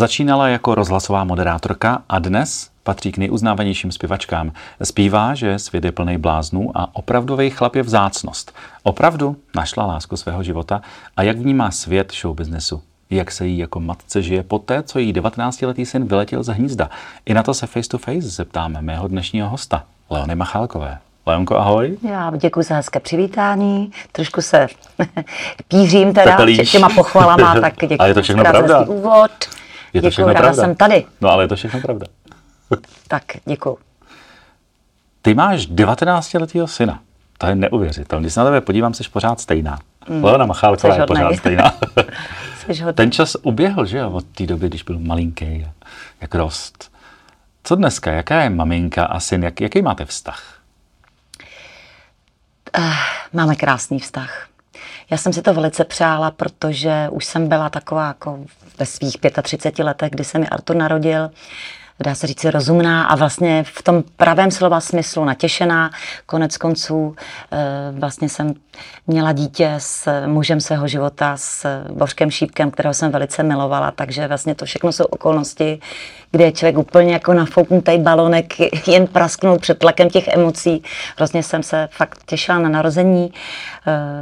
Začínala jako rozhlasová moderátorka a dnes patří k nejuznávanějším zpěvačkám. Zpívá, že svět je plný bláznů a opravdový chlap je vzácnost. Opravdu našla lásku svého života a jak vnímá svět showbiznesu. Jak se jí jako matce žije poté, co jí 19-letý syn vyletěl z hnízda. I na to se face to face zeptáme mého dnešního hosta, Leony Machálkové. Leonko, ahoj. Já děkuji za hezké přivítání. Trošku se pířím teda těma pochvalama, tak děkuji. Ale je to všechno pravda. úvod. Je to všechno pravda. jsem tady. No ale je to všechno pravda. tak, děkuji. Ty máš 19-letého syna. To je neuvěřitelné. Když se na tebe podívám, jsi pořád stejná. Mm. Leona Machálková je pořád stejná. Ten čas uběhl, že jo, od té doby, když byl malinký, jak rost. Co dneska? Jaká je maminka a syn? Jak, jaký máte vztah? Uh, máme krásný vztah. Já jsem si to velice přála, protože už jsem byla taková jako ve svých 35 letech, kdy se mi Artur narodil, dá se říct, rozumná a vlastně v tom pravém slova smyslu natěšená. Konec konců eh, vlastně jsem měla dítě s mužem svého života, s Božkem Šípkem, kterého jsem velice milovala, takže vlastně to všechno jsou okolnosti, kde je člověk úplně jako nafouknutý balonek, jen prasknul před tlakem těch emocí. Hrozně jsem se fakt těšila na narození uh,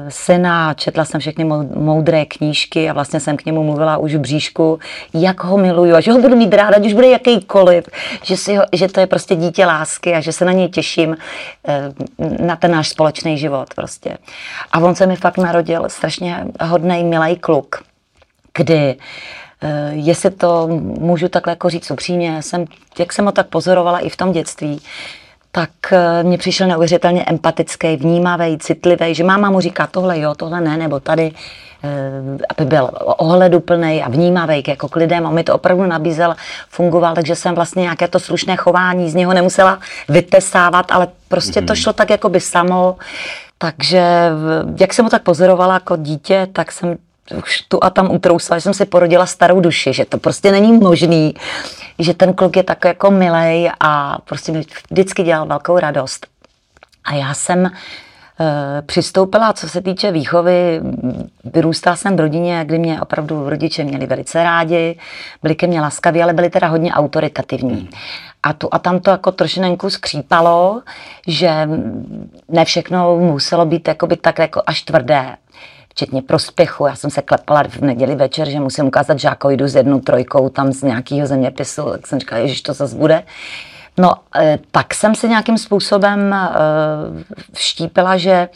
syna, četla jsem všechny moudré knížky a vlastně jsem k němu mluvila už v bříšku, jak ho miluju a že ho budu mít ráda, už bude jakýkoliv, že, si ho, že to je prostě dítě lásky a že se na něj těším uh, na ten náš společný život prostě. A on se mi fakt narodil strašně hodný, milý kluk, kdy Eh, jestli to můžu takhle jako říct upřímně, jsem, jak jsem ho tak pozorovala i v tom dětství, tak eh, mě přišel neuvěřitelně empatický, vnímavý, citlivý, že máma mu říká tohle jo, tohle ne, nebo tady, eh, aby byl ohleduplný a vnímavý jako k lidem. A mi to opravdu nabízel, fungoval, takže jsem vlastně nějaké to slušné chování z něho nemusela vytesávat, ale prostě mm-hmm. to mhm. šlo tak jako by samo. Takže jak jsem ho tak pozorovala jako dítě, tak jsem už tu a tam utrousila, že jsem si porodila starou duši, že to prostě není možný, že ten kluk je tak jako milej a prostě mi vždycky dělal velkou radost. A já jsem přistoupila, co se týče výchovy, vyrůstala jsem v rodině, kdy mě opravdu rodiče měli velice rádi, byli ke mně laskaví, ale byli teda hodně autoritativní. Hmm. A tu a tam to jako trošinenku skřípalo, že ne všechno muselo být jakoby tak jako až tvrdé včetně prospěchu. Já jsem se klepala v neděli večer, že musím ukázat žákoidu s jednou trojkou tam z nějakého zeměpisu, tak jsem říkala, že to zase bude. No, e, tak jsem si nějakým způsobem e, vštípila, že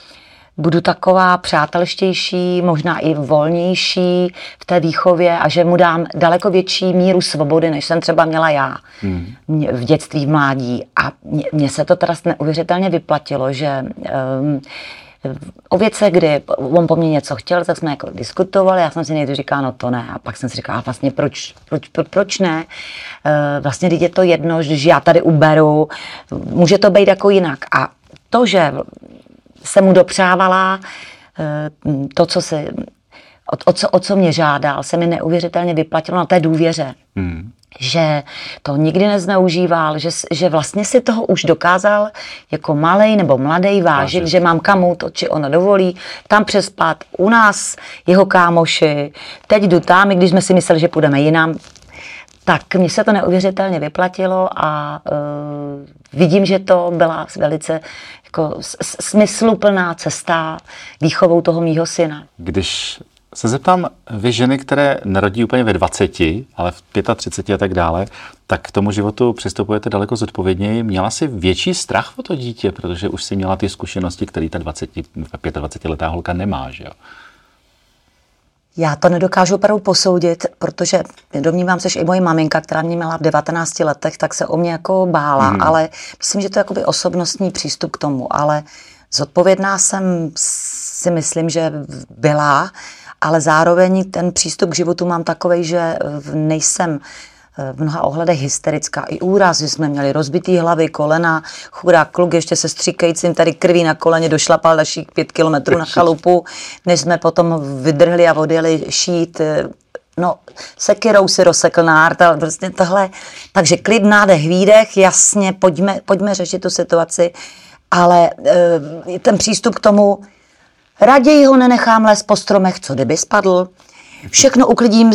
budu taková přátelštější, možná i volnější v té výchově a že mu dám daleko větší míru svobody, než jsem třeba měla já hmm. v dětství, v mládí. A mně se to teda neuvěřitelně vyplatilo, že um, o věcech, kdy on po mně něco chtěl, tak jsme jako diskutovali, já jsem si někdy říkala, no to ne, a pak jsem si říkala, vlastně proč, proč, proč ne, e, vlastně teď je to jedno, že já tady uberu, může to být jako jinak. A to, že se mu dopřávala e, to, co se o, o, co, o co mě žádal, se mi neuvěřitelně vyplatilo na té důvěře. Hmm že to nikdy nezneužíval, že, že vlastně si toho už dokázal jako malý nebo mladý vážit, Vážit. že mám kamu to, či ona dovolí, tam přespat, u nás jeho kámoši, teď jdu tam, i když jsme si mysleli, že půjdeme jinam, tak mně se to neuvěřitelně vyplatilo a uh, vidím, že to byla velice jako smysluplná cesta výchovou toho mýho syna. Když se zeptám, vy ženy, které narodí úplně ve 20, ale v 35 a tak dále, tak k tomu životu přistupujete daleko zodpovědněji. Měla si větší strach o to dítě, protože už si měla ty zkušenosti, které ta 20, 25 letá holka nemá, že jo? Já to nedokážu opravdu posoudit, protože domnívám se, že i moje maminka, která mě měla v 19 letech, tak se o mě jako bála, mm. ale myslím, že to je jakoby osobnostní přístup k tomu, ale zodpovědná jsem si myslím, že byla, ale zároveň ten přístup k životu mám takový, že eh, nejsem eh, v mnoha ohledech hysterická. I úrazy jsme měli rozbitý hlavy, kolena, chudák kluk ještě se stříkajícím tady krví na koleně došlapal dalších pět kilometrů na chalupu, než jsme potom vydrhli a odjeli šít eh, no, sekirou si rozsekl nárt a prostě tohle. Takže klid, nádech, výdech, jasně, pojďme, pojďme řešit tu situaci, ale ten přístup k tomu, Raději ho nenechám lézt po stromech, co kdyby spadl. všechno uklidím,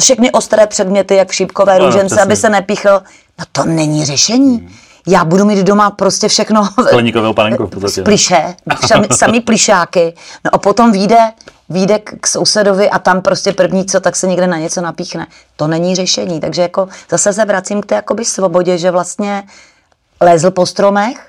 všechny ostré předměty, jak šípkové no, růžence, no, aby se nepíchl. No to není řešení. Hmm. Já budu mít doma prostě všechno. Skleníkovou panenku v podstatě. Pliše, sami, sami plišáky. No a potom vyjde, vyjde k sousedovi a tam prostě první co, tak se někde na něco napíchne. To není řešení. Takže jako zase se vracím k té jakoby svobodě, že vlastně lézl po stromech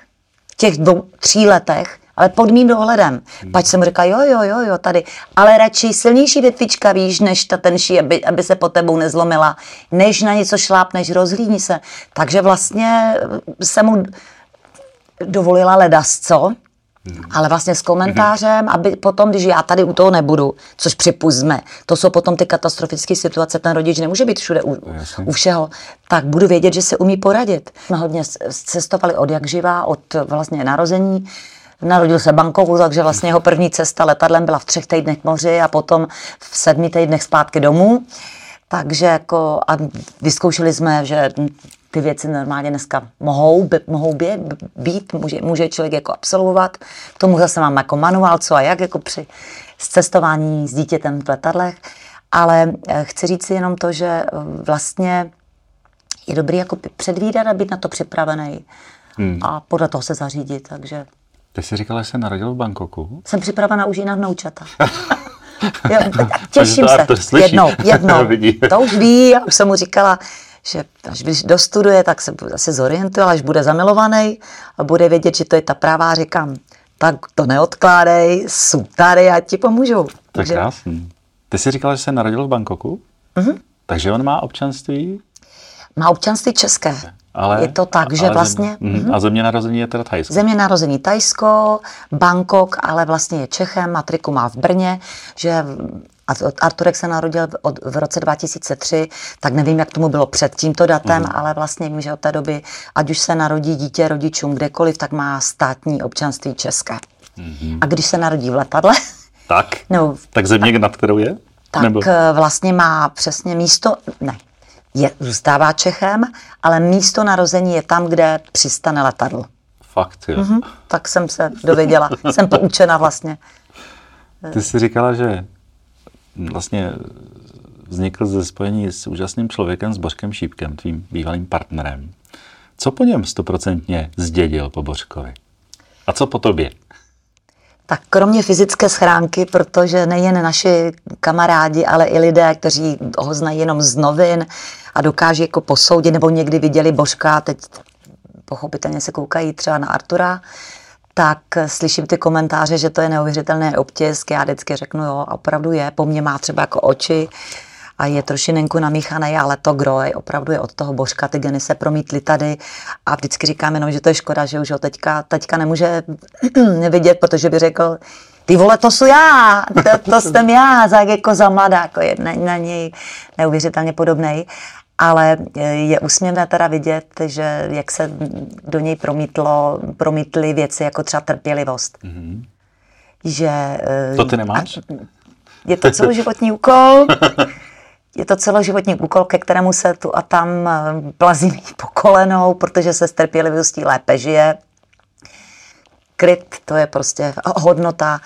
v těch dvou, tří letech ale pod mým dohledem. Hmm. Pač jsem říkal, jo, jo, jo, jo, tady. Ale radši silnější větvička, víš, než ta tenší, aby, aby se po tebou nezlomila, než na něco šlápneš, rozhlídni se. Takže vlastně jsem mu dovolila ledas, co? Hmm. Ale vlastně s komentářem, aby potom, když já tady u toho nebudu, což připustme, to jsou potom ty katastrofické situace, ten rodič nemůže být všude u, u všeho, tak budu vědět, že se umí poradit. Jsme hodně cestovali od jak živá, od vlastně narození, Narodil se Bangkoku, takže vlastně jeho první cesta letadlem byla v třech týdnech moři a potom v sedmi týdnech zpátky domů. Takže jako a vyzkoušeli jsme, že ty věci normálně dneska mohou, by, mohou být, být může, může člověk jako absolvovat. K tomu zase mám jako manuál, co a jak jako při cestování s dítětem v letadlech. Ale eh, chci říct si jenom to, že eh, vlastně je dobrý jako předvídat a být na to připravený hmm. a podle toho se zařídit. Takže ty jsi říkala, že jsi narodil v Bangkoku? Jsem připravena už jinak vnoučata. jo, těším se. Jednou, jednou. to už ví, já už jsem mu říkala, že až když dostuduje, tak se zase zorientuje, ale až bude zamilovaný a bude vědět, že to je ta pravá, říkám, tak to neodkládej, jsou tady, a ti pomůžu. Tak Takže... krásný. Ty jsi říkala, že se narodil v Bangkoku? Mm-hmm. Takže on má občanství? Má občanství české. Ale, je to tak, že vlastně... Zem, mm, a země narození je teda Tajsko. Země narození Tajsko, Bangkok, ale vlastně je Čechem, matriku má v Brně, že Arturek se narodil od, v roce 2003, tak nevím, jak tomu bylo před tímto datem, mm. ale vlastně vím, že od té doby, ať už se narodí dítě rodičům kdekoliv, tak má státní občanství české. Mm. A když se narodí v letadle... Tak? No, tak země, nad kterou je? Tak Nebo? Eh, vlastně má přesně místo, ne, je, zůstává Čechem, ale místo narození je tam, kde přistane letadlo. Fakt, jo. Mm-hmm, tak jsem se dověděla, jsem poučena vlastně. Ty jsi říkala, že vlastně vznikl ze spojení s úžasným člověkem, s Bořkem Šípkem, tvým bývalým partnerem. Co po něm stoprocentně zdědil po Bořkovi? A co po tobě? Tak kromě fyzické schránky, protože nejen naši kamarádi, ale i lidé, kteří ho znají jenom z novin a dokáží jako posoudit, nebo někdy viděli Božka, teď pochopitelně se koukají třeba na Artura, tak slyším ty komentáře, že to je neuvěřitelný obtisk. Já vždycky řeknu, jo, opravdu je. Po mně má třeba jako oči, a je trošinenku namíchaný, ale to gro je opravdu je od toho božka, ty geny se promítly tady a vždycky říkám jenom, že to je škoda, že už ho teďka, teďka nemůže vidět, protože by řekl, ty vole, to jsou já, to, to jsem já, za, jako za jako je na, na něj neuvěřitelně podobný. Ale je úsměvné teda vidět, že jak se do něj promítlo, promítly věci jako třeba trpělivost. Mm-hmm. Že, to ty nemáš? Je to celoživotní úkol. je to celoživotní úkol, ke kterému se tu a tam eh, plazí po kolenou, protože se s trpělivostí lépe žije. Kryt, to je prostě hodnota,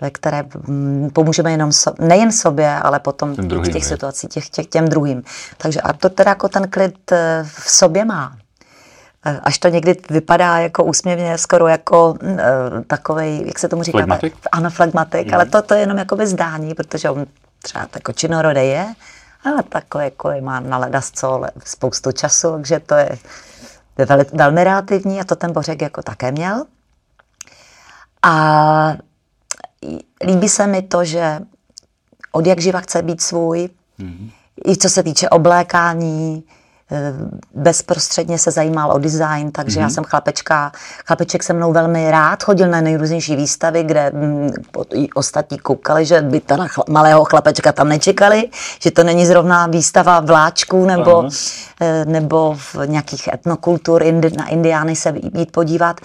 ve které mm, pomůžeme jenom so, nejen sobě, ale potom druhým, v těch situacích těch, těch, těm druhým. Takže Artur teda jako ten klid eh, v sobě má. Eh, až to někdy vypadá jako úsměvně, skoro jako uh, takový, jak se tomu říká? Flagmatik? Ano, flagmatik, mm. ale to, to je jenom jako zdání, protože on třeba jako činorodej je, ale takhle jako má na ledasco spoustu času, takže to je vel, velmi relativní a to ten Bořek jako také měl. A líbí se mi to, že od jak živa chce být svůj, mm-hmm. i co se týče oblékání, bezprostředně se zajímal o design, takže mm-hmm. já mhm. jsem chlapečka, chlapeček se mnou velmi rád chodil na nejrůznější výstavy, kde mm, i ostatní koukali, že by teda chla, malého chlapečka tam nečekali, že to není zrovna výstava vláčků nebo, uh nebo v nějakých etnokultur indi, na indiány se jít podívat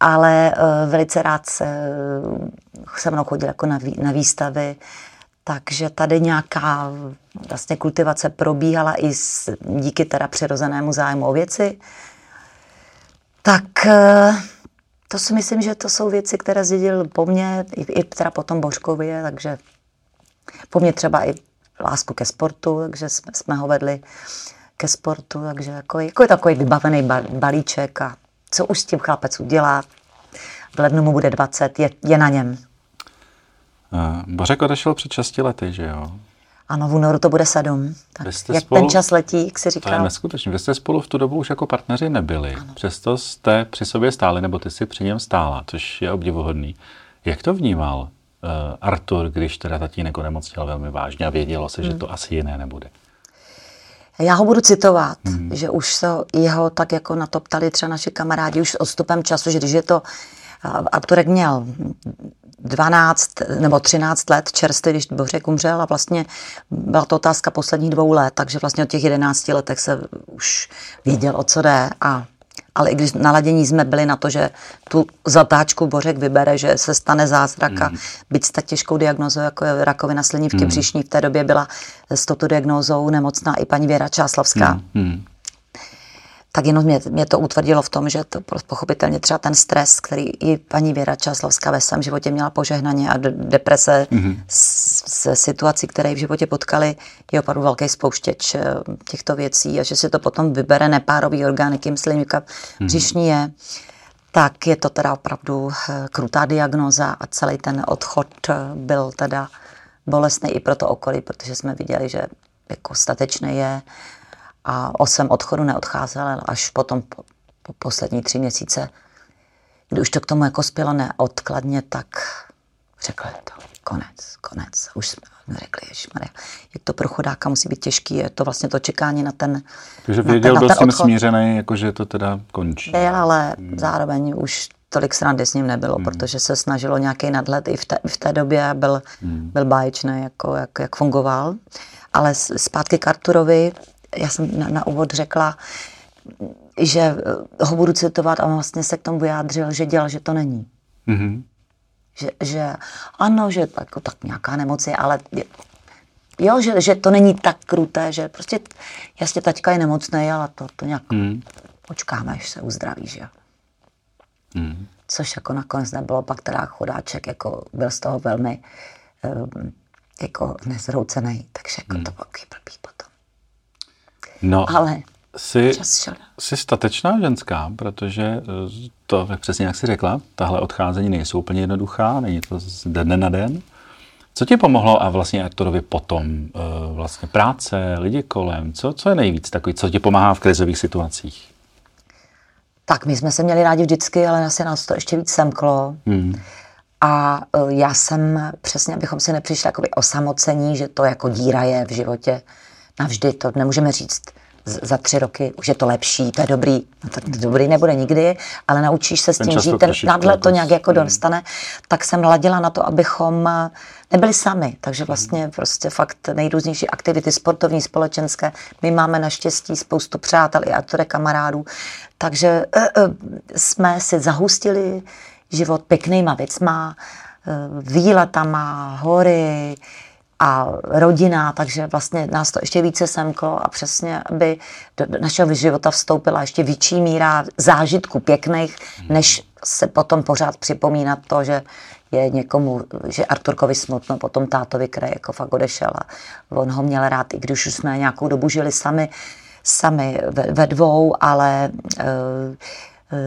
ale uh, velice rád se, se mnou chodil jako na, na výstavy takže tady nějaká vlastně kultivace probíhala i s, díky teda přirozenému zájmu o věci. Tak eh, to si myslím, že to jsou věci, které zdědil po mně, i, i teda potom Božkově, takže po mně třeba i lásku ke sportu, takže jsme, jsme ho vedli ke sportu, takže jako, jako je takový vybavený balíček a co už s tím chlapec udělá, v lednu mu bude 20, je, je na něm. Bořek odešel před 6 lety, že jo? Ano, v únoru to bude sedm. Tak jak spolu, ten čas letí, jak si říkal. To je neskutečné. Vy jste spolu v tu dobu už jako partneři nebyli. Ano. Přesto jste při sobě stáli, nebo ty si při něm stála, což je obdivuhodný. Jak to vnímal uh, Artur, když teda tatínek onemocněl velmi vážně a vědělo se, hmm. že to asi jiné nebude? Já ho budu citovat, hmm. že už se jeho tak jako na to ptali třeba naši kamarádi už s odstupem času, že když je to Arturek měl 12 nebo 13 let čerstvě, když Bořek umřel a vlastně byla to otázka posledních dvou let, takže vlastně od těch 11 letech se už věděl, o co jde a ale i když naladění jsme byli na to, že tu zatáčku Bořek vybere, že se stane zázrak a mm. byť s tak těžkou diagnozou, jako je rakovina slinivky mm. břišní, v té době byla s touto diagnózou nemocná i paní Věra Čáslavská. Mm tak jenom mě, mě to utvrdilo v tom, že to pochopitelně třeba ten stres, který i paní Věra Čáslavská ve svém životě měla požehnaně a deprese mm-hmm. se situací, které v životě potkali, je opravdu velký spouštěč eh, těchto věcí a že si to potom vybere nepárový orgán, jakým slinivka mm-hmm. břišní je, tak je to teda opravdu eh, krutá diagnoza a celý ten odchod eh, byl teda bolestný i pro to okolí, protože jsme viděli, že jako statečný je a o svém odchodu neodcházel až potom po, po poslední tři měsíce, kdy už to k tomu jako spělo neodkladně, tak řekl to konec, konec. Už jsme řekli, ježišmarja, jak to pro chodáka musí být těžký, je to vlastně to čekání na ten Takže věděl, na ten, byl s tím smířený, jako že to teda končí. Byl, ale hmm. zároveň už tolik srandy s ním nebylo, hmm. protože se snažilo nějaký nadhled i v té, v té době byl, hmm. byl báječný, jako, jak, jak fungoval. Ale zpátky k Arturovi, já jsem na, na úvod řekla, že eh, ho budu citovat a on vlastně se k tomu vyjádřil, že dělal, že to není. Mm-hmm. Že, že ano, že jako, tak nějaká nemoc je, ale jo, že, že to není tak kruté, že prostě jasně taťka je nemocný, ale to, to nějak mm. počkáme, až se uzdraví, že jo. Mm. Což jako nakonec nebylo, pak teda chodáček jako byl z toho velmi um, jako nezroucený, takže jako mm. to bylo blbý potom. No, ale jsi, jsi statečná ženská, protože eh, to, přesně jak jsi řekla, tahle odcházení nejsou úplně jednoduchá, není to z dne na den. Co ti pomohlo a vlastně Arturovi potom? Eh, vlastně práce, lidi kolem, co, co je nejvíc takový, co ti pomáhá v krizových situacích? Tak my jsme se měli rádi vždycky, ale asi nás to ještě víc semklo. Hmm. A eh, já jsem přesně, abychom si nepřišli takový osamocení, že to jako díra je v životě, navždy, to nemůžeme říct za tři roky, už je to lepší, to je dobrý, no to dobrý nebude nikdy, ale naučíš se s tím žít, ten nadhled to nějak jako hmm. dostane, tak jsem ladila na to, abychom nebyli sami, takže vlastně prostě fakt nejrůznější aktivity sportovní, společenské, my máme naštěstí spoustu přátel i autore kamarádů, takže uh, uh, jsme si zahustili život pěknýma věcma, uh, výletama, hory, a rodina, takže vlastně nás to ještě více semklo a přesně, aby do našeho života vstoupila ještě větší míra zážitku pěkných, než se potom pořád připomínat to, že je někomu, že Arturkovi smutno, potom tátovi, který jako fakt odešel a on ho měl rád, i když už jsme nějakou dobu žili sami, sami ve, ve dvou, ale e,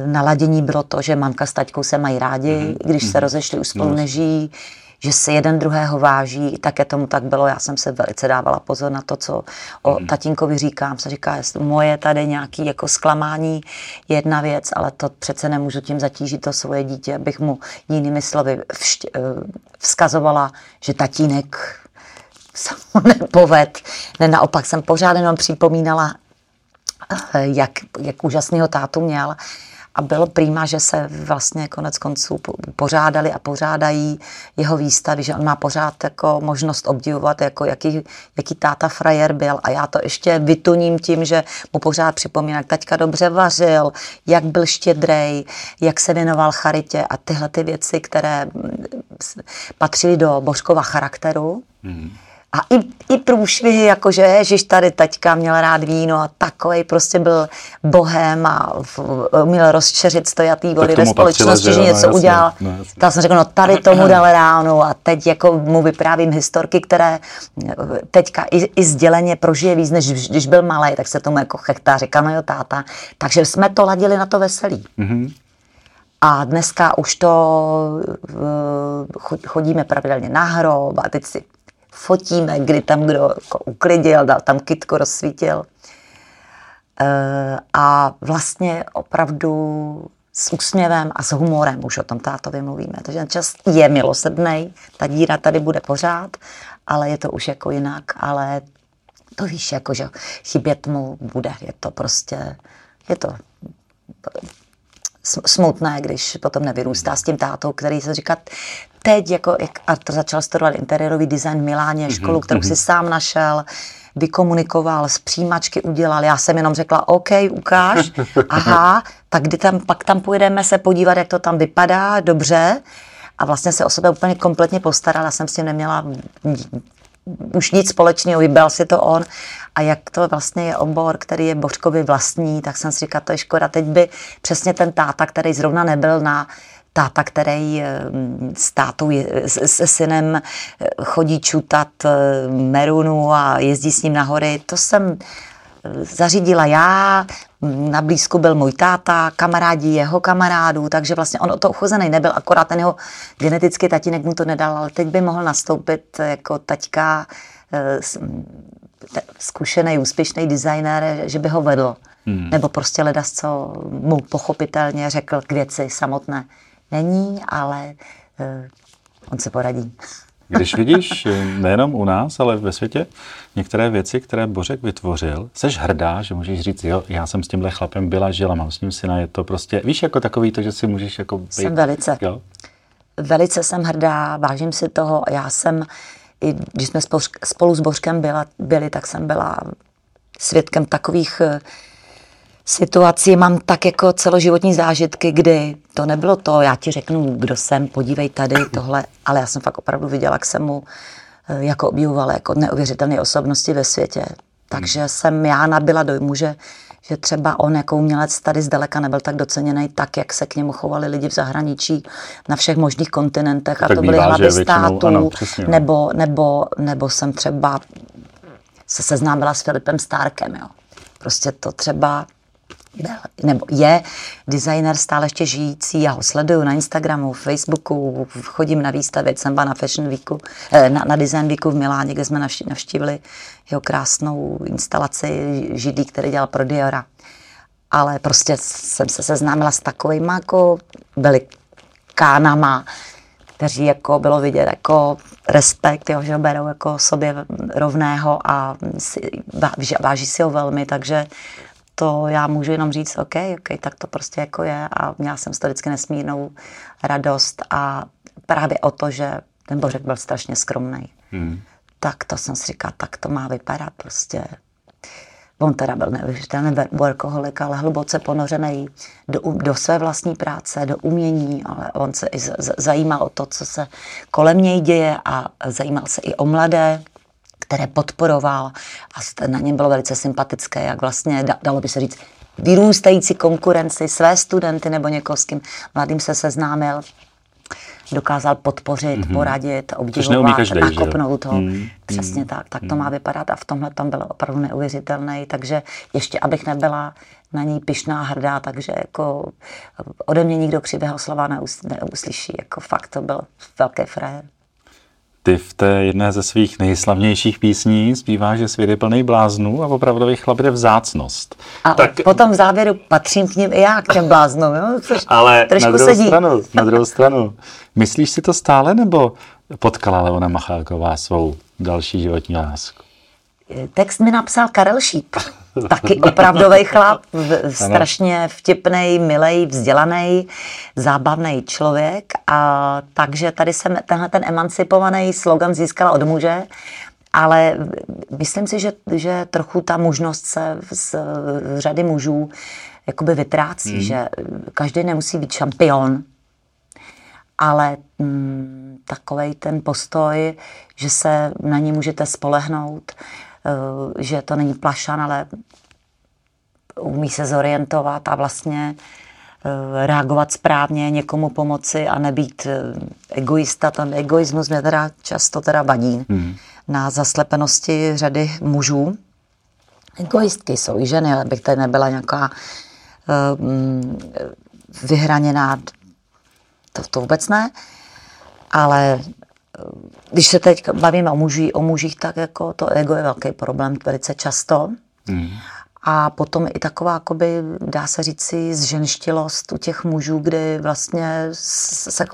naladění bylo to, že mamka s taťkou se mají rádi, mm-hmm. když se mhm. rozešli, už spolu nežijí, že si jeden druhého váží, také tomu tak bylo. Já jsem se velice dávala pozor na to, co o mm. tatínkovi říkám. Se říká, jestli moje tady nějaký jako zklamání jedna věc, ale to přece nemůžu tím zatížit to svoje dítě, abych mu jinými slovy všt, eh, vzkazovala, že tatínek se mu nepoved. Ne, naopak jsem pořád jenom připomínala, eh, jak, jak úžasného tátu měl a bylo prýma, že se vlastně konec konců pořádali a pořádají jeho výstavy, že on má pořád jako možnost obdivovat, jako jaký, jaký táta frajer byl. A já to ještě vytuním tím, že mu pořád připomínám, jak taťka dobře vařil, jak byl štědrej, jak se věnoval charitě a tyhle ty věci, které patřily do Božkova charakteru, mm A i, i průšvihy, jakože Ježíš tady teďka měl rád víno a takovej prostě byl bohem a uměl rozčeřit stojatý vody ve společnosti, že, že něco no, udělal. No, tak jsem řekl, no tady tomu dal ráno a teď jako mu vyprávím historky, které teďka i, i sděleně prožije víc, než když byl malý, tak se tomu jako chechtá, říká, no jo táta. Takže jsme to ladili na to veselí. Mm-hmm. A dneska už to chodíme pravidelně na hrob a teď si fotíme, kdy tam kdo jako uklidil, dal tam kitku, rozsvítil. E, a vlastně opravdu s úsměvem a s humorem už o tom tátovi mluvíme. Takže ten čas je milosrdný, ta díra tady bude pořád, ale je to už jako jinak, ale to víš, jako, že chybět mu bude. Je to prostě, je to smutné, když potom nevyrůstá s tím tátou, který se říká, teď, jako, jak Arthur začal studovat interiérový design v Miláně, mm-hmm, školu, kterou mm-hmm. si sám našel, vykomunikoval, z přijímačky udělal. Já jsem jenom řekla, OK, ukáž, aha, tak kdy tam, pak tam pojedeme se podívat, jak to tam vypadá, dobře. A vlastně se o sebe úplně kompletně postaral, já jsem s tím neměla už nic společného, vybral si to on. A jak to vlastně je obor, který je Bořkovi vlastní, tak jsem si říkala, to je škoda. Teď by přesně ten táta, který zrovna nebyl na táta, který eh, s tátou, se synem eh, chodí čutat eh, Merunu a jezdí s ním na hory, to jsem zařídila já, na blízku byl můj táta, kamarádi jeho kamarádů, takže vlastně on o to uchozený nebyl, akorát ten jeho genetický tatínek mu to nedal, ale teď by mohl nastoupit jako taťka zkušený, úspěšný designer, že by ho vedl. Hmm. Nebo prostě ledas, co mu pochopitelně řekl k věci samotné není, ale uh, on se poradí. Když vidíš eh, nejenom u nás, ale ve světě některé věci, které Bořek vytvořil, seš hrdá, že můžeš říct, jo, já jsem s tímhle chlapem byla, žila, mám s ním syna, je to prostě, víš, jako takový to, že si můžeš jako být, Jsem velice. Jo? Velice jsem hrdá, vážím si toho. Já jsem, i když jsme spolu s Bořkem byla, byli, tak jsem byla svědkem takových uh, situaci mám tak jako celoživotní zážitky, kdy to nebylo to, já ti řeknu, kdo jsem, podívej tady, tohle, ale já jsem fakt opravdu viděla, jak jsem mu eh, jako objevovala jako neuvěřitelné osobnosti ve světě. Takže hmm. jsem já nabila dojmu, že, že třeba on jako umělec tady zdaleka nebyl tak doceněný tak, jak se k němu chovali lidi v zahraničí na všech možných kontinentech. A to byly hlavy států, ano, přesně, no. nebo, nebo, nebo jsem třeba se seznámila s Filipem Starkem. Jo. Prostě to třeba nebo je designer stále ještě žijící, já ho sleduju na Instagramu, Facebooku, chodím na výstavy, jsem byla na Fashion Weeku, eh, na, na Design Weeku v Miláně, kde jsme navštívili jeho krásnou instalaci židlí, který dělal pro Diora. Ale prostě jsem se seznámila s takovými jako velikánama, kteří jako bylo vidět jako respekt, jo, že ho berou jako sobě rovného a si, váží si ho velmi, takže to já můžu jenom říct, OK, OK, tak to prostě jako je a měla jsem z toho vždycky nesmírnou radost a právě o to, že ten Bořek byl strašně skromný. Hmm. Tak to jsem si říkala, tak to má vypadat prostě. On teda byl neuvěřitelný workoholik, ale hluboce ponořený do, do své vlastní práce, do umění, ale on se i z, z, zajímal o to, co se kolem něj děje a zajímal se i o mladé, které podporoval a na něm bylo velice sympatické, jak vlastně, dalo by se říct, vyrůstající konkurenci, své studenty nebo někoho, s kým mladým se seznámil, dokázal podpořit, mm-hmm. poradit, obdivovat, každý, nakopnout ho. Mm-hmm. Přesně tak, tak to mm-hmm. má vypadat a v tomhle tam byl opravdu neuvěřitelný, takže ještě abych nebyla na ní pišná, hrdá, takže jako ode mě nikdo křivého slova neuslyší, jako fakt to byl velký frajer. Ty v té jedné ze svých nejslavnějších písní zpívá, že svět je plný bláznů a opravdový chlap je vzácnost. A tak... potom v závěru patřím k ním i já, k těm bláznům. Jo? Což Ale na druhou, sedí. stranu, na druhou stranu, myslíš si to stále, nebo potkala Leona Macháková svou další životní lásku? Text mi napsal Karel Šíp. Taky opravdový chlap, strašně vtipný, milej, vzdělaný, zábavný člověk. A takže tady jsem tenhle ten emancipovaný slogan získala od muže, ale myslím si, že, že trochu ta možnost se z řady mužů jakoby vytrácí, hmm. že každý nemusí být šampion, ale mm, takový ten postoj, že se na ní můžete spolehnout, uh, že to není plašan, ale umí se zorientovat a vlastně uh, reagovat správně, někomu pomoci a nebýt uh, egoista. Ten egoismus mě teda často teda vadí hmm. na zaslepenosti řady mužů. Egoistky jsou i ženy, abych tady nebyla nějaká uh, vyhraněná to, to vůbec ne. Ale když se teď bavíme o, muži, o mužích, tak jako to ego je velký problém velice často. Mm. A potom i taková, jakoby, dá se říci, zženštilost u těch mužů, kdy vlastně se,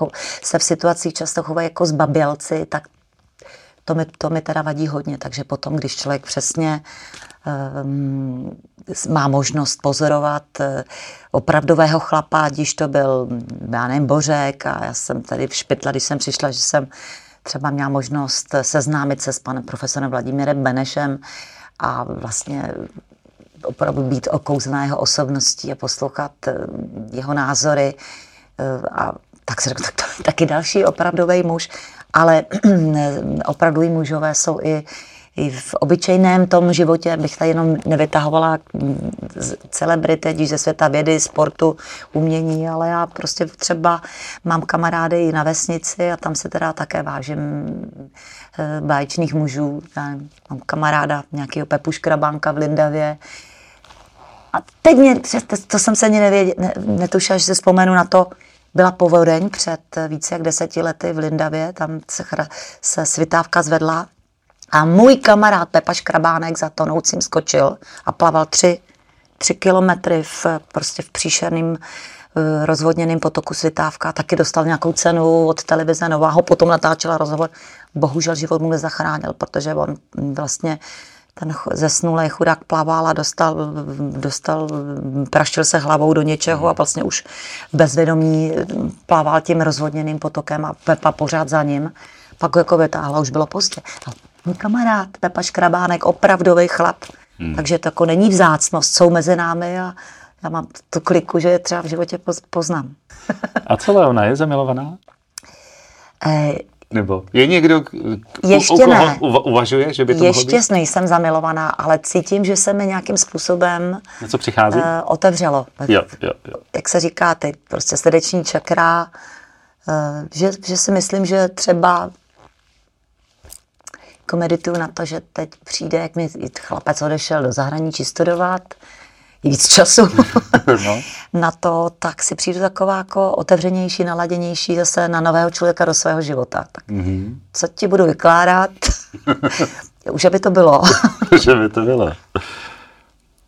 se v situacích často chovají jako zbabělci, tak to mi, to mi teda vadí hodně. Takže potom, když člověk přesně um, má možnost pozorovat eh, opravdového chlapa, když to byl, já nevím, Bořek a já jsem tady v špitla, když jsem přišla, že jsem třeba měla možnost seznámit se s panem profesorem Vladimírem Benešem a vlastně opravdu být okouzlená jeho osobností a poslouchat eh, jeho názory eh, a tak se řekl, tak to je taky další opravdový muž, ale opravdoví mužové jsou i i v obyčejném tom životě bych tady jenom nevytahovala celebrity, ať ze světa vědy, sportu, umění, ale já prostě třeba mám kamarády i na vesnici a tam se teda také vážím eh, báječných mužů. Já mám kamaráda nějakého Pepu Škrabánka v Lindavě, a teď mě, to jsem se ani nevěděl, ne, netušila, že se vzpomenu na to, byla povodeň před více jak deseti lety v Lindavě, tam se, se svitávka zvedla a můj kamarád Pepa Škrabánek za tonoucím skočil a plaval tři, tři kilometry v, prostě v příšerným uh, rozvodněným potoku Svitávka. Taky dostal nějakou cenu od televize Nová, ho potom natáčela rozhovor. Bohužel život mu nezachránil, protože on vlastně ten zesnulý chudák plaval a dostal, dostal, praštil se hlavou do něčeho a vlastně už bezvědomí plaval tím rozvodněným potokem a Pepa pořád za ním. Pak jako vytáhla, už bylo pozdě můj kamarád Pepa Škrabánek, opravdový chlap. Hmm. Takže to jako není vzácnost, jsou mezi námi a já mám tu kliku, že je třeba v životě poznám. a co Leona, je zamilovaná? Nebo je někdo, ještě u, u ne. uvažuje, že by to Ještě být? nejsem zamilovaná, ale cítím, že se mi nějakým způsobem Něco přichází? Uh, otevřelo. Jo, jo, jo. Jak se říká, ty prostě srdeční čakra, uh, že, že si myslím, že třeba jako medituju na to, že teď přijde, jak mi chlapec odešel do zahraničí studovat, je víc času no. na to, tak si přijdu taková jako otevřenější, naladěnější zase na nového člověka do svého života. Tak mm-hmm. co ti budu vykládat? Už aby to bylo. že by to bylo.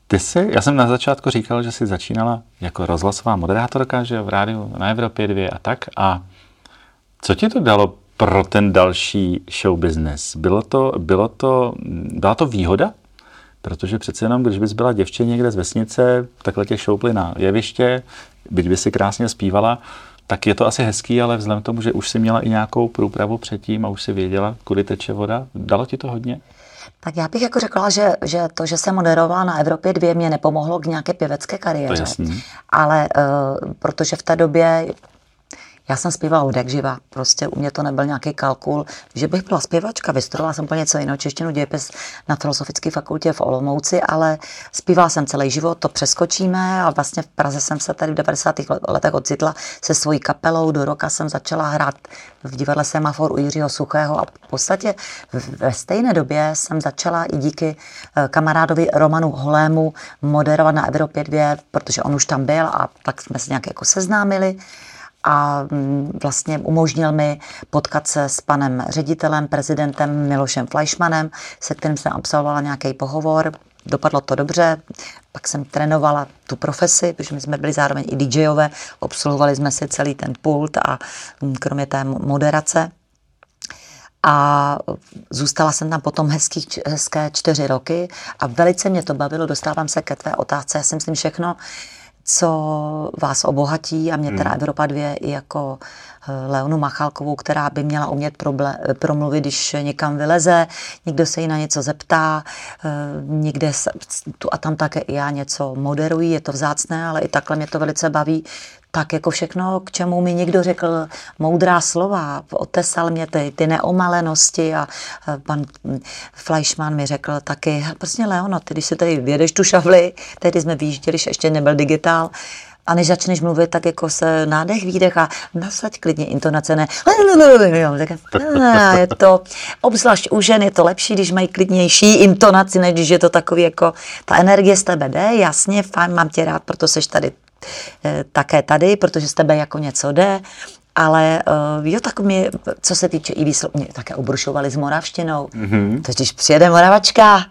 Ty jsi, já jsem na začátku říkal, že jsi začínala jako rozhlasová moderátorka, že v rádiu na Evropě 2 a tak. A co ti to dalo pro ten další show business? Bylo to, bylo to, byla to výhoda? Protože přece jenom, když bys byla děvče někde z vesnice, takhle tě šoupli na jeviště, byť by si krásně zpívala, tak je to asi hezký, ale vzhledem k tomu, že už si měla i nějakou průpravu předtím a už si věděla, kudy teče voda, dalo ti to hodně? Tak já bych jako řekla, že, že to, že jsem moderovala na Evropě dvě, mě nepomohlo k nějaké pěvecké kariéře. To jasný. Ale uh, protože v té době já jsem zpívala od jak živa, prostě u mě to nebyl nějaký kalkul, že bych byla zpěvačka, vystudovala jsem úplně něco jiného, češtinu dějepis na Filozofické fakultě v Olomouci, ale zpívala jsem celý život, to přeskočíme a vlastně v Praze jsem se tady v 90. letech ocitla se svojí kapelou, do roka jsem začala hrát v divadle Semafor u Jiřího Suchého a v podstatě ve stejné době jsem začala i díky eh, kamarádovi Romanu Holému moderovat na Evropě 2, protože on už tam byl a tak jsme se nějak jako seznámili a mm, vlastně umožnil mi potkat se s panem ředitelem, prezidentem Milošem Fleischmanem, se kterým jsem absolvovala nějaký pohovor. Dopadlo to dobře, pak jsem trénovala tu profesi, protože my jsme byli zároveň i DJové, obsluhovali jsme si celý ten pult a mm, kromě té moderace. A zůstala jsem tam potom hezký, hezké čtyři roky a velice mě to bavilo, dostávám se ke tvé otázce, já si myslím všechno, co vás obohatí a mě teda hmm. Evropa 2 i jako eh, Leonu Machalkovou, která by měla umět proble- promluvit, když někam vyleze, někdo se jí na něco zeptá, eh, někde se, tu a tam také i já něco moderuji, je to vzácné, ale i takhle mě to velice baví, tak jako všechno, k čemu mi někdo řekl moudrá slova, otesal mě ty, ty neomalenosti a pan Fleischmann mi řekl taky, prostě Leono, ty když si tady vědeš tu šavli, tehdy jsme vyjížděli, ještě nebyl digitál, a než začneš mluvit, tak jako se nádech, výdech a nasaď klidně intonace, ne. Je to, obzvlášť u žen je to lepší, když mají klidnější intonaci, než když je to takový jako, ta energie z tebe jde, jasně, fajn, mám tě rád, proto seš tady také tady, protože z tebe jako něco jde, ale uh, jo, tak mě, co se týče i výsledku, mě také obrušovali s moravštinou. Mm-hmm. To když přijede moravačka,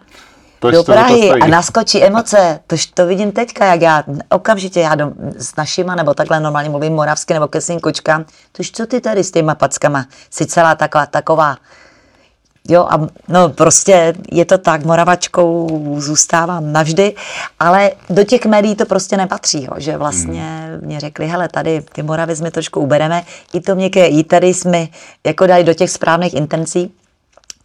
Tož do Prahy a naskočí emoce. Tož to vidím teďka, jak já okamžitě já do, s našima, nebo takhle normálně mluvím moravsky, nebo ke svým kočkám. Tož co ty tady s těma packama? Jsi celá taková, taková Jo, a no prostě je to tak, moravačkou zůstávám navždy, ale do těch médií to prostě nepatří, jo, že vlastně hmm. mě řekli, hele, tady ty Moravy jsme trošku ubereme, i to měkké, i tady jsme jako dali do těch správných intencí,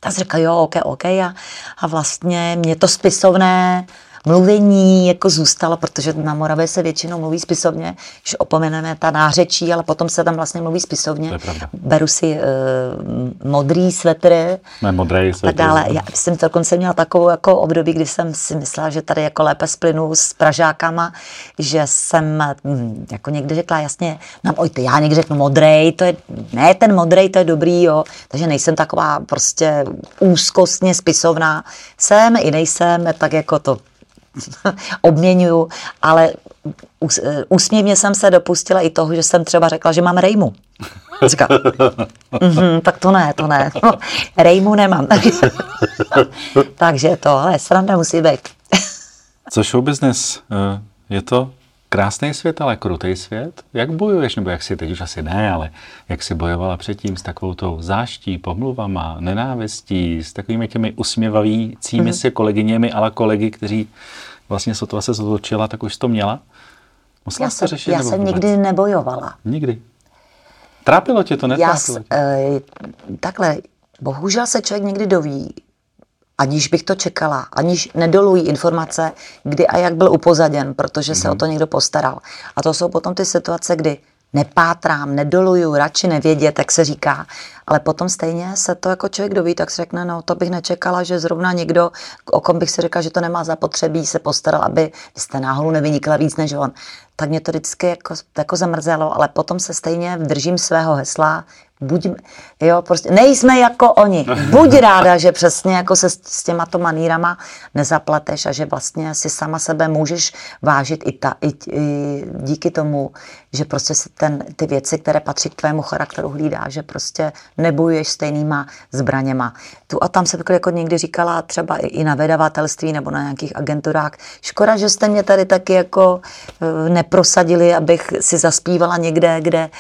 tak jsem říkal, jo, ok, ok. A, a vlastně mě to spisovné mluvení jako zůstalo, protože na Moravě se většinou mluví spisovně, že opomeneme ta nářečí, ale potom se tam vlastně mluví spisovně. Beru si uh, modrý svetr. Ne, modrý svetr. Tak dále. Já jsem dokonce měla takovou jako období, kdy jsem si myslela, že tady jako lépe splynu s Pražákama, že jsem hm, jako někdy řekla jasně, no ojte, já někdy řeknu modrý, to je, ne ten modrý, to je dobrý, jo. Takže nejsem taková prostě úzkostně spisovná. Jsem i nejsem, tak jako to obměňuju, ale úsměvně jsem se dopustila i toho, že jsem třeba řekla, že mám rejmu. Říká, mm-hmm, tak to ne, to ne. rejmu nemám. Takže to, ale sranda musí být. Co show business? Eh, je to krásný svět, ale krutý svět? Jak bojuješ, nebo jak si teď už asi ne, ale jak si bojovala předtím s takovou tou záští, pomluvama, nenávistí, s takovými těmi usměvavícími mm-hmm. si kolegyněmi, ale kolegy, kteří vlastně sotva se zatočila, tak už to měla? Musela já se řešit? Já jsem nikdy nebojovala. Nikdy? Trápilo tě to, netrápilo já, tě? E, takhle, bohužel se člověk někdy doví, aniž bych to čekala, aniž nedolují informace, kdy a jak byl upozaděn, protože se mm-hmm. o to někdo postaral. A to jsou potom ty situace, kdy nepátrám, nedoluju, radši nevědět, jak se říká. Ale potom stejně se to jako člověk doví, tak se řekne, no to bych nečekala, že zrovna někdo, o kom bych si řekla, že to nemá zapotřebí, se postaral, aby jste náhodou nevynikla víc než on. Tak mě to vždycky jako, jako zamrzelo, ale potom se stejně držím svého hesla, buď, jo, prostě nejsme jako oni. Buď ráda, že přesně jako se s, s těma to manírama nezapleteš a že vlastně si sama sebe můžeš vážit i, ta, i, i díky tomu, že prostě si ten, ty věci, které patří k tvému charakteru hlídá, že prostě nebojuješ stejnýma zbraněma. Tu a tam se jako někdy říkala třeba i na vydavatelství nebo na nějakých agenturách, škoda, že jste mě tady taky jako eh, neprosadili, abych si zaspívala někde, kde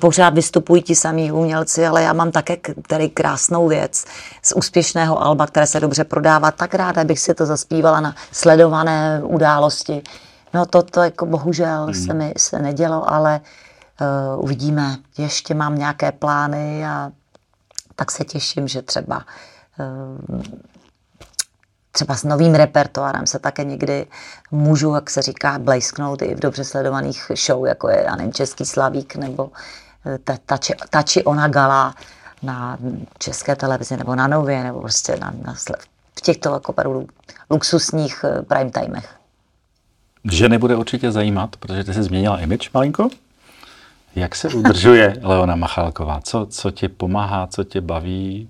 pořád vystupují ti samí umělci, ale já mám také tady krásnou věc z úspěšného alba, které se dobře prodává. Tak ráda bych si to zaspívala na sledované události. No to, to jako bohužel mm. se mi se nedělo, ale uh, uvidíme. Ještě mám nějaké plány a tak se těším, že třeba uh, třeba s novým repertoárem se také někdy můžu, jak se říká, blejsknout i v dobře sledovaných show, jako je, já nevím, Český slavík nebo eh, ta, ta, či, ta či ona gala na české televizi nebo na Nově, nebo prostě na, na, v těchto jako opravdu luxusních eh, prime timech. Že nebude určitě zajímat, protože ty jsi změnila image malinko. Jak se udržuje Leona Machalková? Co, co tě pomáhá, co tě baví?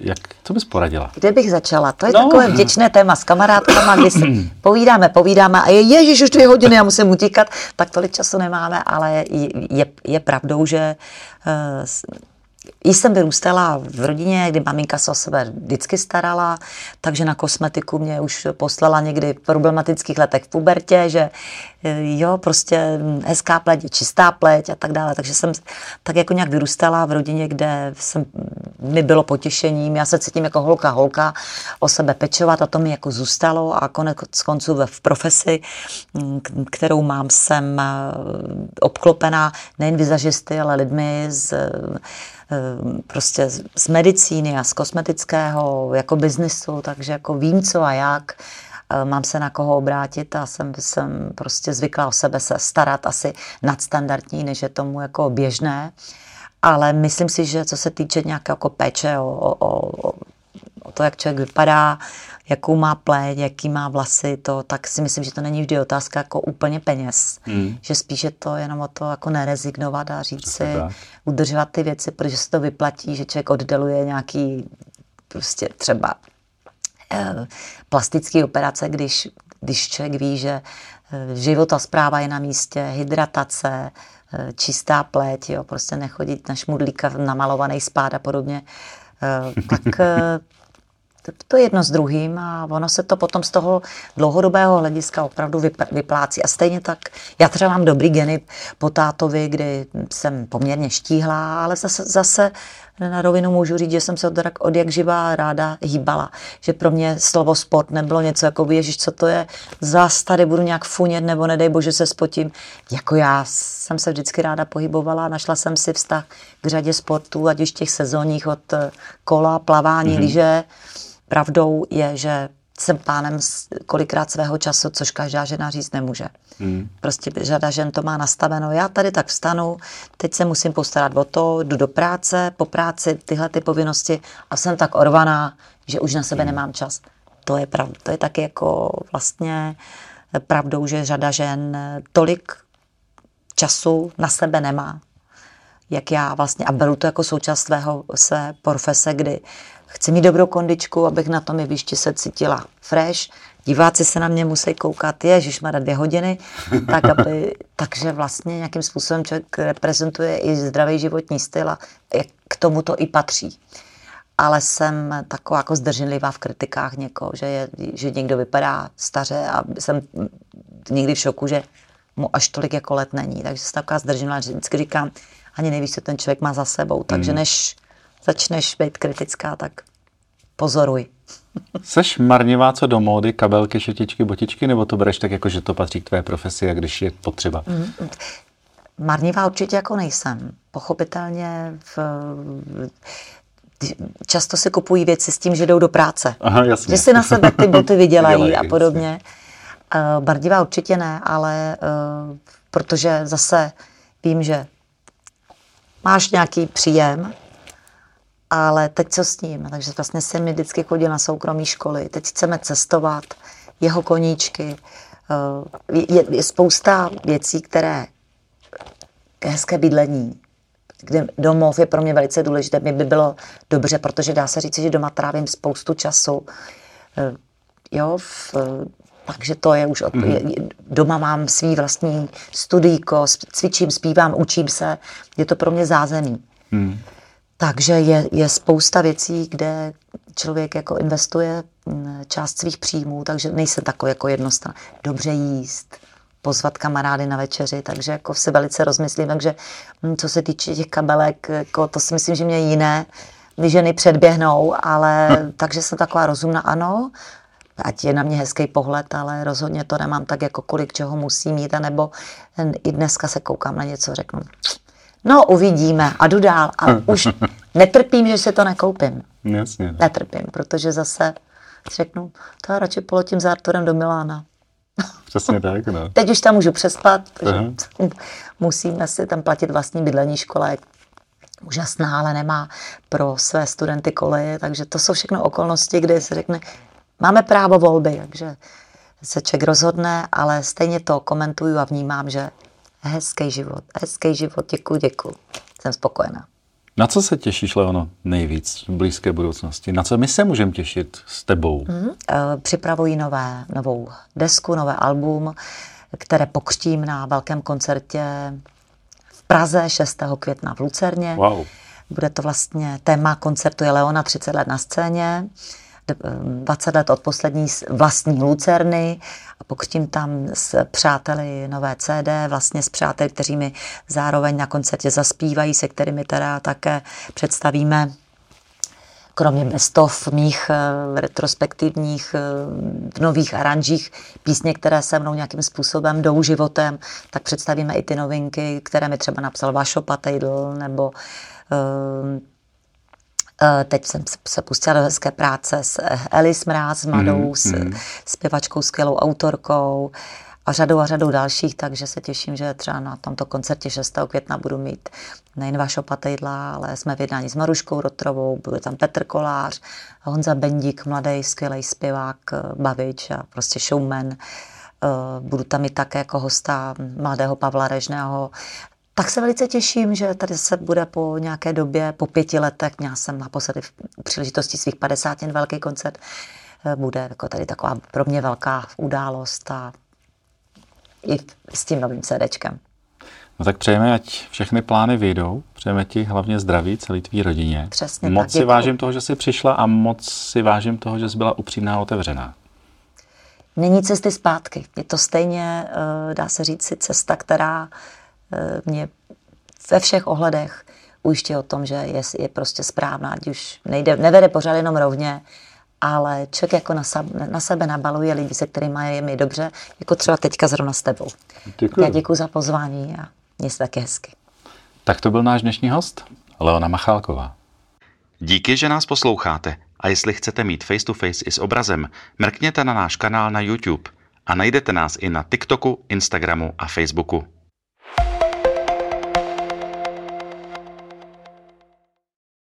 Jak, co bys poradila? Kde bych začala? To je no. takové vděčné téma s kamarádkama, kdy si povídáme, povídáme a je, ježiš, už dvě hodiny, já musím utíkat, tak tolik času nemáme, ale je, je pravdou, že uh, jsem vyrůstala v rodině, kdy maminka se o sebe vždycky starala, takže na kosmetiku mě už poslala někdy v problematických letech v pubertě, že eh, jo, prostě hezká pleť čistá pleť a tak dále. Takže jsem tak jako nějak vyrůstala v rodině, kde jsem, mi bylo potěšením. Já se cítím jako holka, holka o sebe pečovat a to mi jako zůstalo a konec konců v profesi, mm, kterou mám, jsem eh, obklopená nejen vizažisty, ale lidmi z Eh, prostě z medicíny a z kosmetického jako biznisu, takže jako vím co a jak eh, mám se na koho obrátit a jsem, jsem prostě zvykla o sebe se starat asi nadstandardní, než je tomu jako běžné. Ale myslím si, že co se týče nějaké jako péče o, o, o, o to, jak člověk vypadá, jakou má pleť, jaký má vlasy, to, tak si myslím, že to není vždy otázka jako úplně peněz. Mm. Že spíš je to jenom o to jako nerezignovat a říct si, udržovat ty věci, protože se to vyplatí, že člověk oddeluje nějaký prostě třeba eh, plastické operace, když, když člověk ví, že eh, života zpráva je na místě, hydratace, eh, čistá pleť, jo, prostě nechodit na šmudlíka namalovaný spád a podobně, eh, tak eh, to je jedno s druhým a ono se to potom z toho dlouhodobého hlediska opravdu vyplácí. A stejně tak, já třeba mám dobrý geny po tátovi, kdy jsem poměrně štíhlá, ale zase, zase na rovinu můžu říct, že jsem se od, od jak živá ráda hýbala. Že pro mě slovo sport nebylo něco jako, ježiš, co to je, zás tady budu nějak funět, nebo nedej bože se spotím. Jako já jsem se vždycky ráda pohybovala, našla jsem si vztah k řadě sportů, ať už těch sezónních od kola, plavání, mm-hmm. lyže, Pravdou je, že jsem pánem kolikrát svého času, což každá žena říct nemůže. Hmm. Prostě řada žen to má nastaveno. Já tady tak vstanu, teď se musím postarat o to, jdu do práce, po práci tyhle ty povinnosti a jsem tak orvaná, že už na sebe hmm. nemám čas. To je pravda. To je taky jako vlastně pravdou, že řada žen tolik času na sebe nemá, jak já vlastně, a beru to jako součást svého, své profese, kdy Chci mít dobrou kondičku, abych na tom jevišti se cítila fresh. Diváci se na mě musí koukat, ježiš, má dvě hodiny, tak aby, takže vlastně nějakým způsobem člověk reprezentuje i zdravý životní styl a k tomu to i patří. Ale jsem taková jako zdrženlivá v kritikách někoho, že, je, že někdo vypadá staře a jsem někdy v šoku, že mu až tolik jako let není. Takže jsem taková zdrženlivá, že vždycky říkám, ani nevíš, co ten člověk má za sebou. Takže hmm. než začneš být kritická, tak pozoruj. Seš marnivá co do módy, kabelky, šetičky, botičky, nebo to bereš tak, jako že to patří k tvé profesi a když je potřeba? Mm, marnivá určitě jako nejsem. Pochopitelně v, často si kupují věci s tím, že jdou do práce. Aha, jasně. Že si na sebe ty boty vydělají a podobně. Uh, bardivá určitě ne, ale uh, protože zase vím, že máš nějaký příjem, ale teď co s ním? Takže vlastně jsem mi vždycky chodil na soukromé školy. Teď chceme cestovat, jeho koníčky. Eh, je, je spousta věcí, které hezké bydlení, kde domov je pro mě velice důležité. Mi by bylo dobře, protože dá se říct, že doma trávím spoustu času. Eh, jo, v, takže to je už, od, mm. je, doma mám svý vlastní studijko, cvičím, zpívám, učím se, je to pro mě zázemí. Mm. Takže je, je spousta věcí, kde člověk jako investuje mm, část svých příjmů, takže nejsem takový jako jednostran. Dobře jíst, pozvat kamarády na večeři, takže jako se velice rozmyslím. Takže mm, co se týče těch kabelek, jako to si myslím, že mě jiné ženy předběhnou, ale hm. takže jsem taková rozumná, ano, ať je na mě hezký pohled, ale rozhodně to nemám tak jako kolik čeho musím mít, anebo i dneska se koukám na něco, řeknu, No, uvidíme a jdu dál. A už netrpím, že se to nekoupím. Jasně. Netrpím, protože zase řeknu, to já radši poletím za Arturem do Milána. Přesně tak, no. Teď už tam můžu přespat, protože musíme si tam platit vlastní bydlení, škola je úžasná, ale nemá pro své studenty koleje, takže to jsou všechno okolnosti, kde se řekne, máme právo volby, takže se člověk rozhodne, ale stejně to komentuju a vnímám, že hezký život, hezký život, děkuji, děkuji. Jsem spokojená. Na co se těšíš, Leono, nejvíc v blízké budoucnosti? Na co my se můžeme těšit s tebou? Mm, připravuji nové, novou desku, nové album, které pokřtím na velkém koncertě v Praze 6. května v Lucerně. Wow. Bude to vlastně téma koncertu je Leona 30 let na scéně. 20 let od poslední vlastní Lucerny. A pokřtím tam s přáteli nové CD, vlastně s přáteli, kteří mi zároveň na koncertě zaspívají, se kterými teda také představíme kromě bestov mých uh, retrospektivních uh, nových aranžích písně, které se mnou nějakým způsobem jdou životem, tak představíme i ty novinky, které mi třeba napsal Vašo Patejdl nebo Eh, teď jsem se pustila do hezké práce s Elis Mráz, s mladou, mm, s mm. zpěvačkou, skvělou autorkou a řadou a řadou dalších, takže se těším, že třeba na tomto koncertě 6. května budu mít nejen vašeho Patejdla, ale jsme v jednání s Maruškou Rotrovou, bude tam Petr Kolář, Honza Bendík, mladý, skvělý zpěvák, eh, bavič a prostě showman. Eh, budu tam i také jako hosta mladého Pavla Režného, tak se velice těším, že tady se bude po nějaké době, po pěti letech, měla jsem naposledy v příležitosti svých 50 velký koncert, eh, bude jako tady taková pro mě velká událost a i s tím novým CDčkem. No tak přejeme, ať všechny plány vyjdou. Přejeme ti hlavně zdraví celý tvý rodině. Přesně moc tak, si vážím toho, že jsi přišla a moc si vážím toho, že jsi byla upřímná a otevřená. Není cesty zpátky. Je to stejně, eh, dá se říct, cesta, která mě ve všech ohledech ujišťuje o tom, že je, je prostě správná, ať už nejde, nevede pořád jenom rovně, ale člověk jako na, sebe, na sebe nabaluje lidi, se kterými je mi dobře, jako třeba teďka zrovna s tebou. Děkuji. Já děkuji za pozvání a mě se taky hezky. Tak to byl náš dnešní host, Leona Machálková. Díky, že nás posloucháte a jestli chcete mít face to face i s obrazem, mrkněte na náš kanál na YouTube a najdete nás i na TikToku, Instagramu a Facebooku.